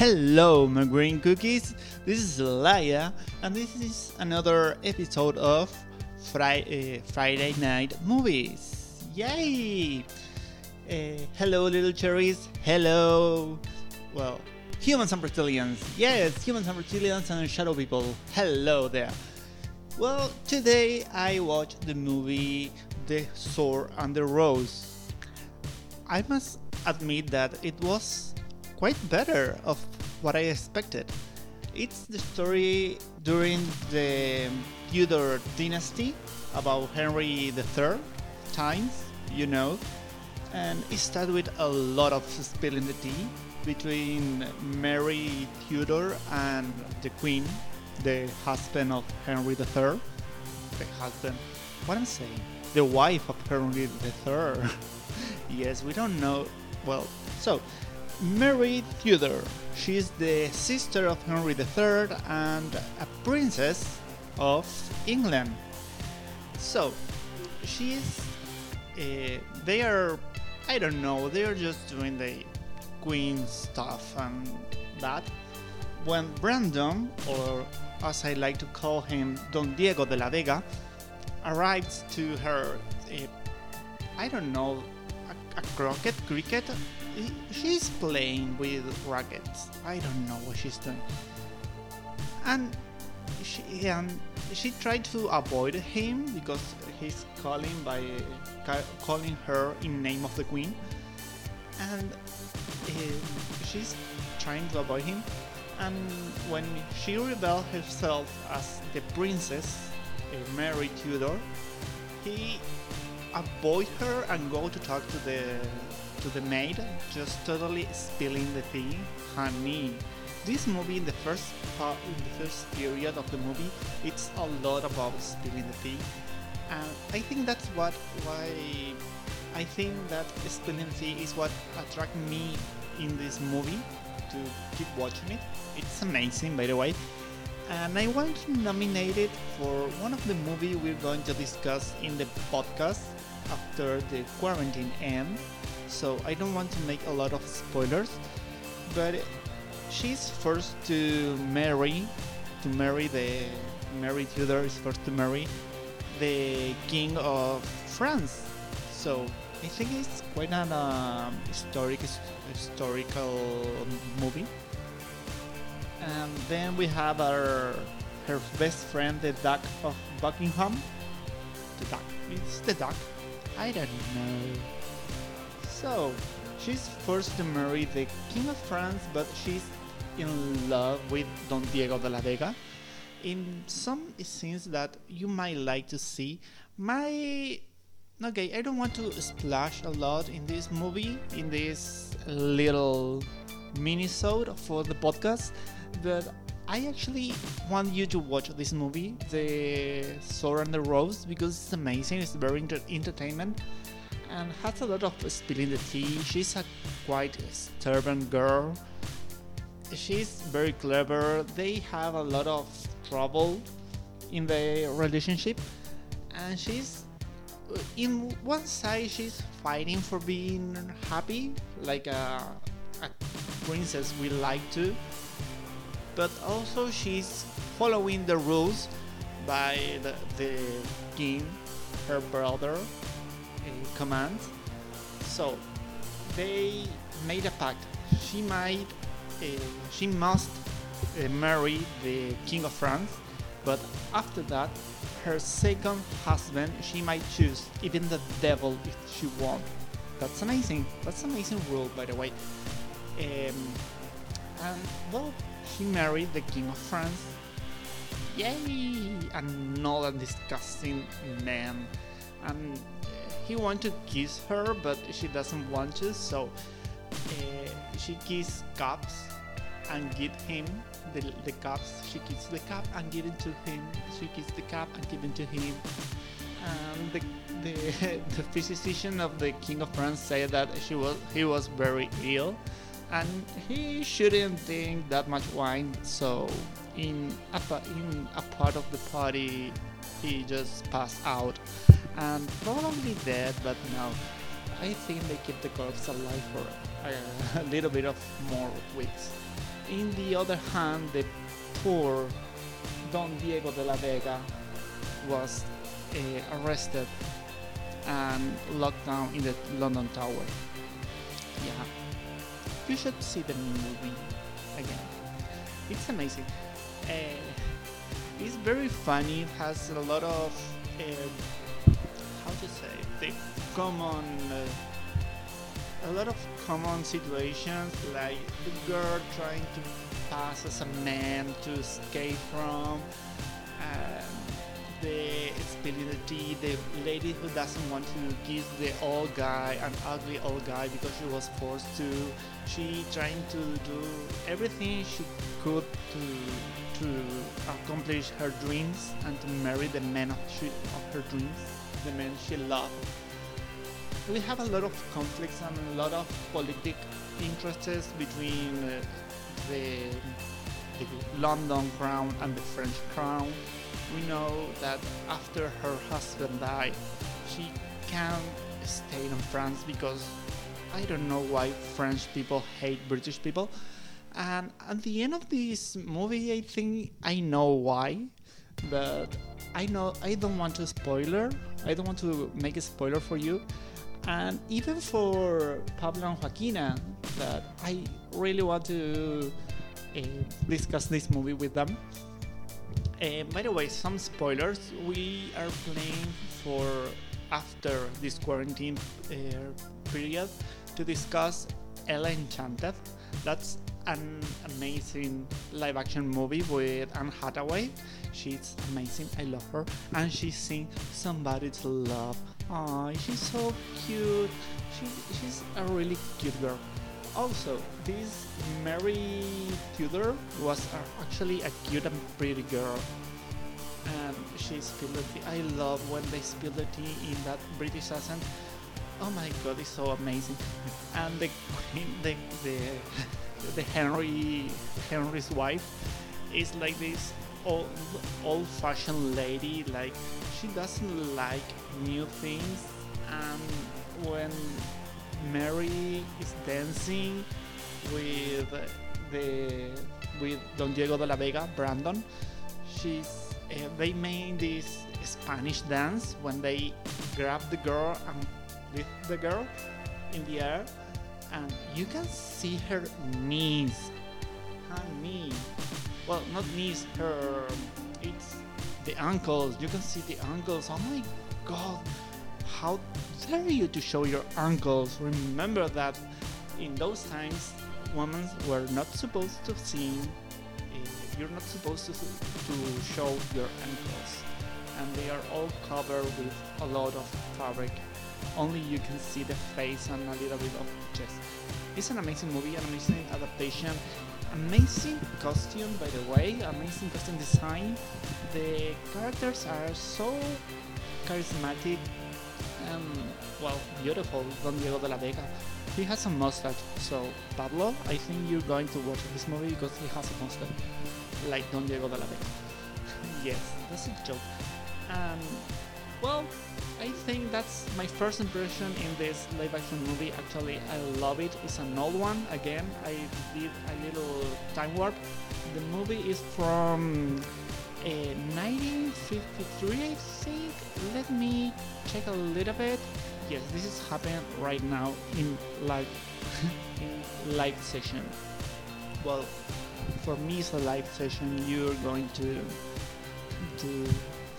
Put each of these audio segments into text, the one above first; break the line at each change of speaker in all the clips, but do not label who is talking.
Hello, my green cookies. This is Laia, and this is another episode of Fri- uh, Friday Night Movies. Yay! Uh, hello, little cherries. Hello. Well, humans and reptilians. Yes, humans and reptilians and shadow people. Hello there. Well, today I watched the movie The Sword and the Rose. I must admit that it was quite better of what I expected. It's the story during the Tudor dynasty about Henry III times, you know, and it started with a lot of spilling the tea between Mary Tudor and the Queen, the husband of Henry III. The husband, what I'm saying, the wife of Henry III. yes, we don't know. Well, so Mary Tudor. She's the sister of Henry III and a princess of England. So, she's. Uh, they are. I don't know, they are just doing the queen stuff and that. When Brandon, or as I like to call him, Don Diego de la Vega, arrives to her. Uh, I don't know, a, a croquet, cricket she's playing with rackets. I don't know what she's doing. And she and she tried to avoid him because he's calling by calling her in name of the queen, and uh, she's trying to avoid him. And when she revealed herself as the princess uh, Mary Tudor, he avoid her and go to talk to the to the maid, just totally spilling the tea. Honey, this movie in the first part, in the first period of the movie, it's a lot about spilling the tea, and I think that's what why I think that spilling the tea is what attracted me in this movie to keep watching it. It's amazing, by the way. And I want to nominate it for one of the movie we're going to discuss in the podcast after the quarantine ends so I don't want to make a lot of spoilers. But she's first to marry, to marry the Mary Tudor is first to marry the king of France. So I think it's quite an um, historic historical movie. And then we have our her best friend, the Duck of Buckingham. The Duck. It's the Duck. I don't know. So, she's forced to marry the King of France, but she's in love with Don Diego de la Vega. In some scenes that you might like to see, my okay, I don't want to splash a lot in this movie, in this little mini-sode for the podcast, but I actually want you to watch this movie, The Sword and the Rose, because it's amazing. It's very inter- entertainment and has a lot of spilling the tea. She's a quite stubborn girl. She's very clever. They have a lot of trouble in the relationship, and she's in one side she's fighting for being happy, like a, a princess we like to, but also she's following the rules by the, the king, her brother, command. So they made a pact. She might, uh, she must uh, marry the king of France, but after that, her second husband she might choose even the devil if she wants. That's amazing. That's amazing rule, by the way. Um, and well, she married the king of France. Yay! Another disgusting man. And he wants to kiss her, but she doesn't want to, so uh, she kisses cups and give him the, the cups. She kisses the cup and give it to him. She kisses the cup and give it to him. And the, the, the physician of the King of France said that she was he was very ill, and he shouldn't drink that much wine. So in a, in a part of the party, he just passed out and probably dead, but no. I think they keep the corpse alive for a, a little bit of more weeks. In the other hand, the poor Don Diego de la Vega was uh, arrested and locked down in the London Tower. Yeah, you should see the movie again. It's amazing. Uh, it's very funny. It has a lot of uh, common. Uh, a lot of common situations like the girl trying to pass as a man to escape from um, the stability the lady who doesn't want to kiss the old guy an ugly old guy because she was forced to she trying to do everything she could to to accomplish her dreams and to marry the man of, she, of her dreams the man she loved we have a lot of conflicts and a lot of politic interests between uh, the, the London crown and the French crown. We know that after her husband died, she can't stay in France because I don't know why French people hate British people. And at the end of this movie, I think I know why, but I know I don't want to spoiler. I don't want to make a spoiler for you and even for Pablo and Joaquina, that I really want to uh, discuss this movie with them. Uh, by the way, some spoilers. We are playing for after this quarantine uh, period to discuss Ella Enchanted. That's an amazing live action movie with Anne Hathaway. She's amazing, I love her. And she sings Somebody to Love. Aw, she's so cute. She, she's a really cute girl. Also, this Mary Tudor was actually a cute and pretty girl. And she spilled the tea. I love when they spill the tea in that British accent. Oh my god, it's so amazing. And the queen, the, the the Henry Henry's wife is like this old old fashioned lady like she doesn't like new things and when Mary is dancing with the with Don Diego de la Vega Brandon she's uh, they made this Spanish dance when they grab the girl and lift the girl in the air and you can see her knees. Her knees. Well, not knees, her. It's the ankles. You can see the ankles. Oh my god. How dare you to show your ankles? Remember that in those times, women were not supposed to see. Uh, you're not supposed to, to show your ankles. And they are all covered with a lot of fabric only you can see the face and a little bit of chest. It's an amazing movie, an amazing adaptation, amazing costume by the way, amazing costume design. The characters are so charismatic and well beautiful. Don Diego de la Vega. He has a mustache, so Pablo, I think you're going to watch this movie because he has a mustache, like Don Diego de la Vega. yes, that's a joke. Um, well, I think that's my first impression in this live action movie. Actually, I love it. It's an old one. Again, I did a little time warp. The movie is from uh, 1953, I think. Let me check a little bit. Yes, this is happening right now in live in live session. Well, for me, it's a live session. You're going to to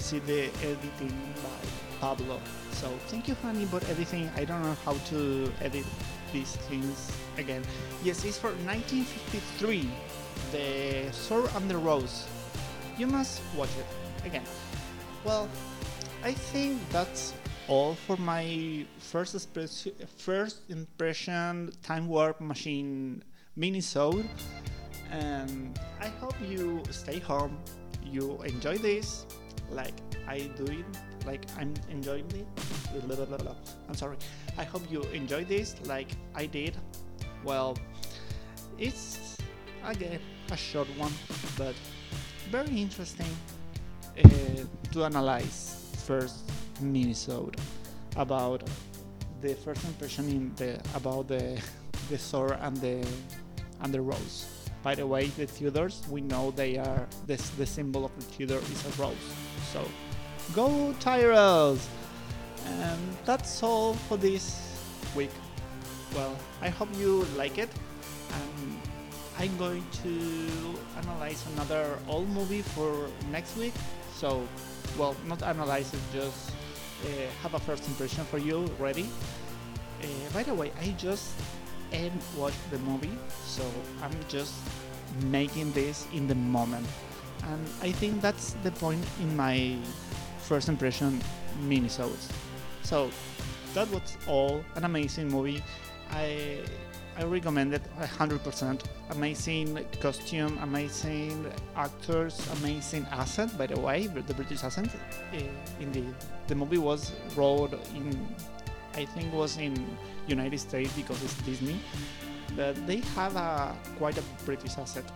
see the editing by Pablo. So thank you, honey, for everything. I don't know how to edit these things again. Yes, it's for 1953, The Sword and the Rose. You must watch it again. Well, I think that's all for my first first impression time warp machine mini minisode and I hope you stay home you enjoy this like I do it like I'm enjoying it. I'm sorry. I hope you enjoy this like I did. Well, it's again a short one, but very interesting uh, to analyze first minisode about the first impression in the about the the sword and the and the rose. By the way, the Tudors we know they are this the symbol of the Tudor is a rose. So go Tyros! And that's all for this week. Well, I hope you like it. And I'm going to analyze another old movie for next week. So, well, not analyze it, just uh, have a first impression for you ready. Uh, by the way, I just ain't watched the movie, so I'm just making this in the moment. And I think that's the point in my first impression minisodes. So that was all an amazing movie. I I recommend it 100%. Amazing costume, amazing actors, amazing accent. By the way, the British accent. Uh, indeed, the movie was wrote in, I think, was in United States because it's Disney, but they have a quite a British accent,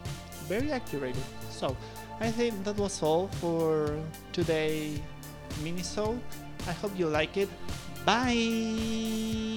very accurate. So I think that was all for today, Mini Minisode. I hope you like it. Bye.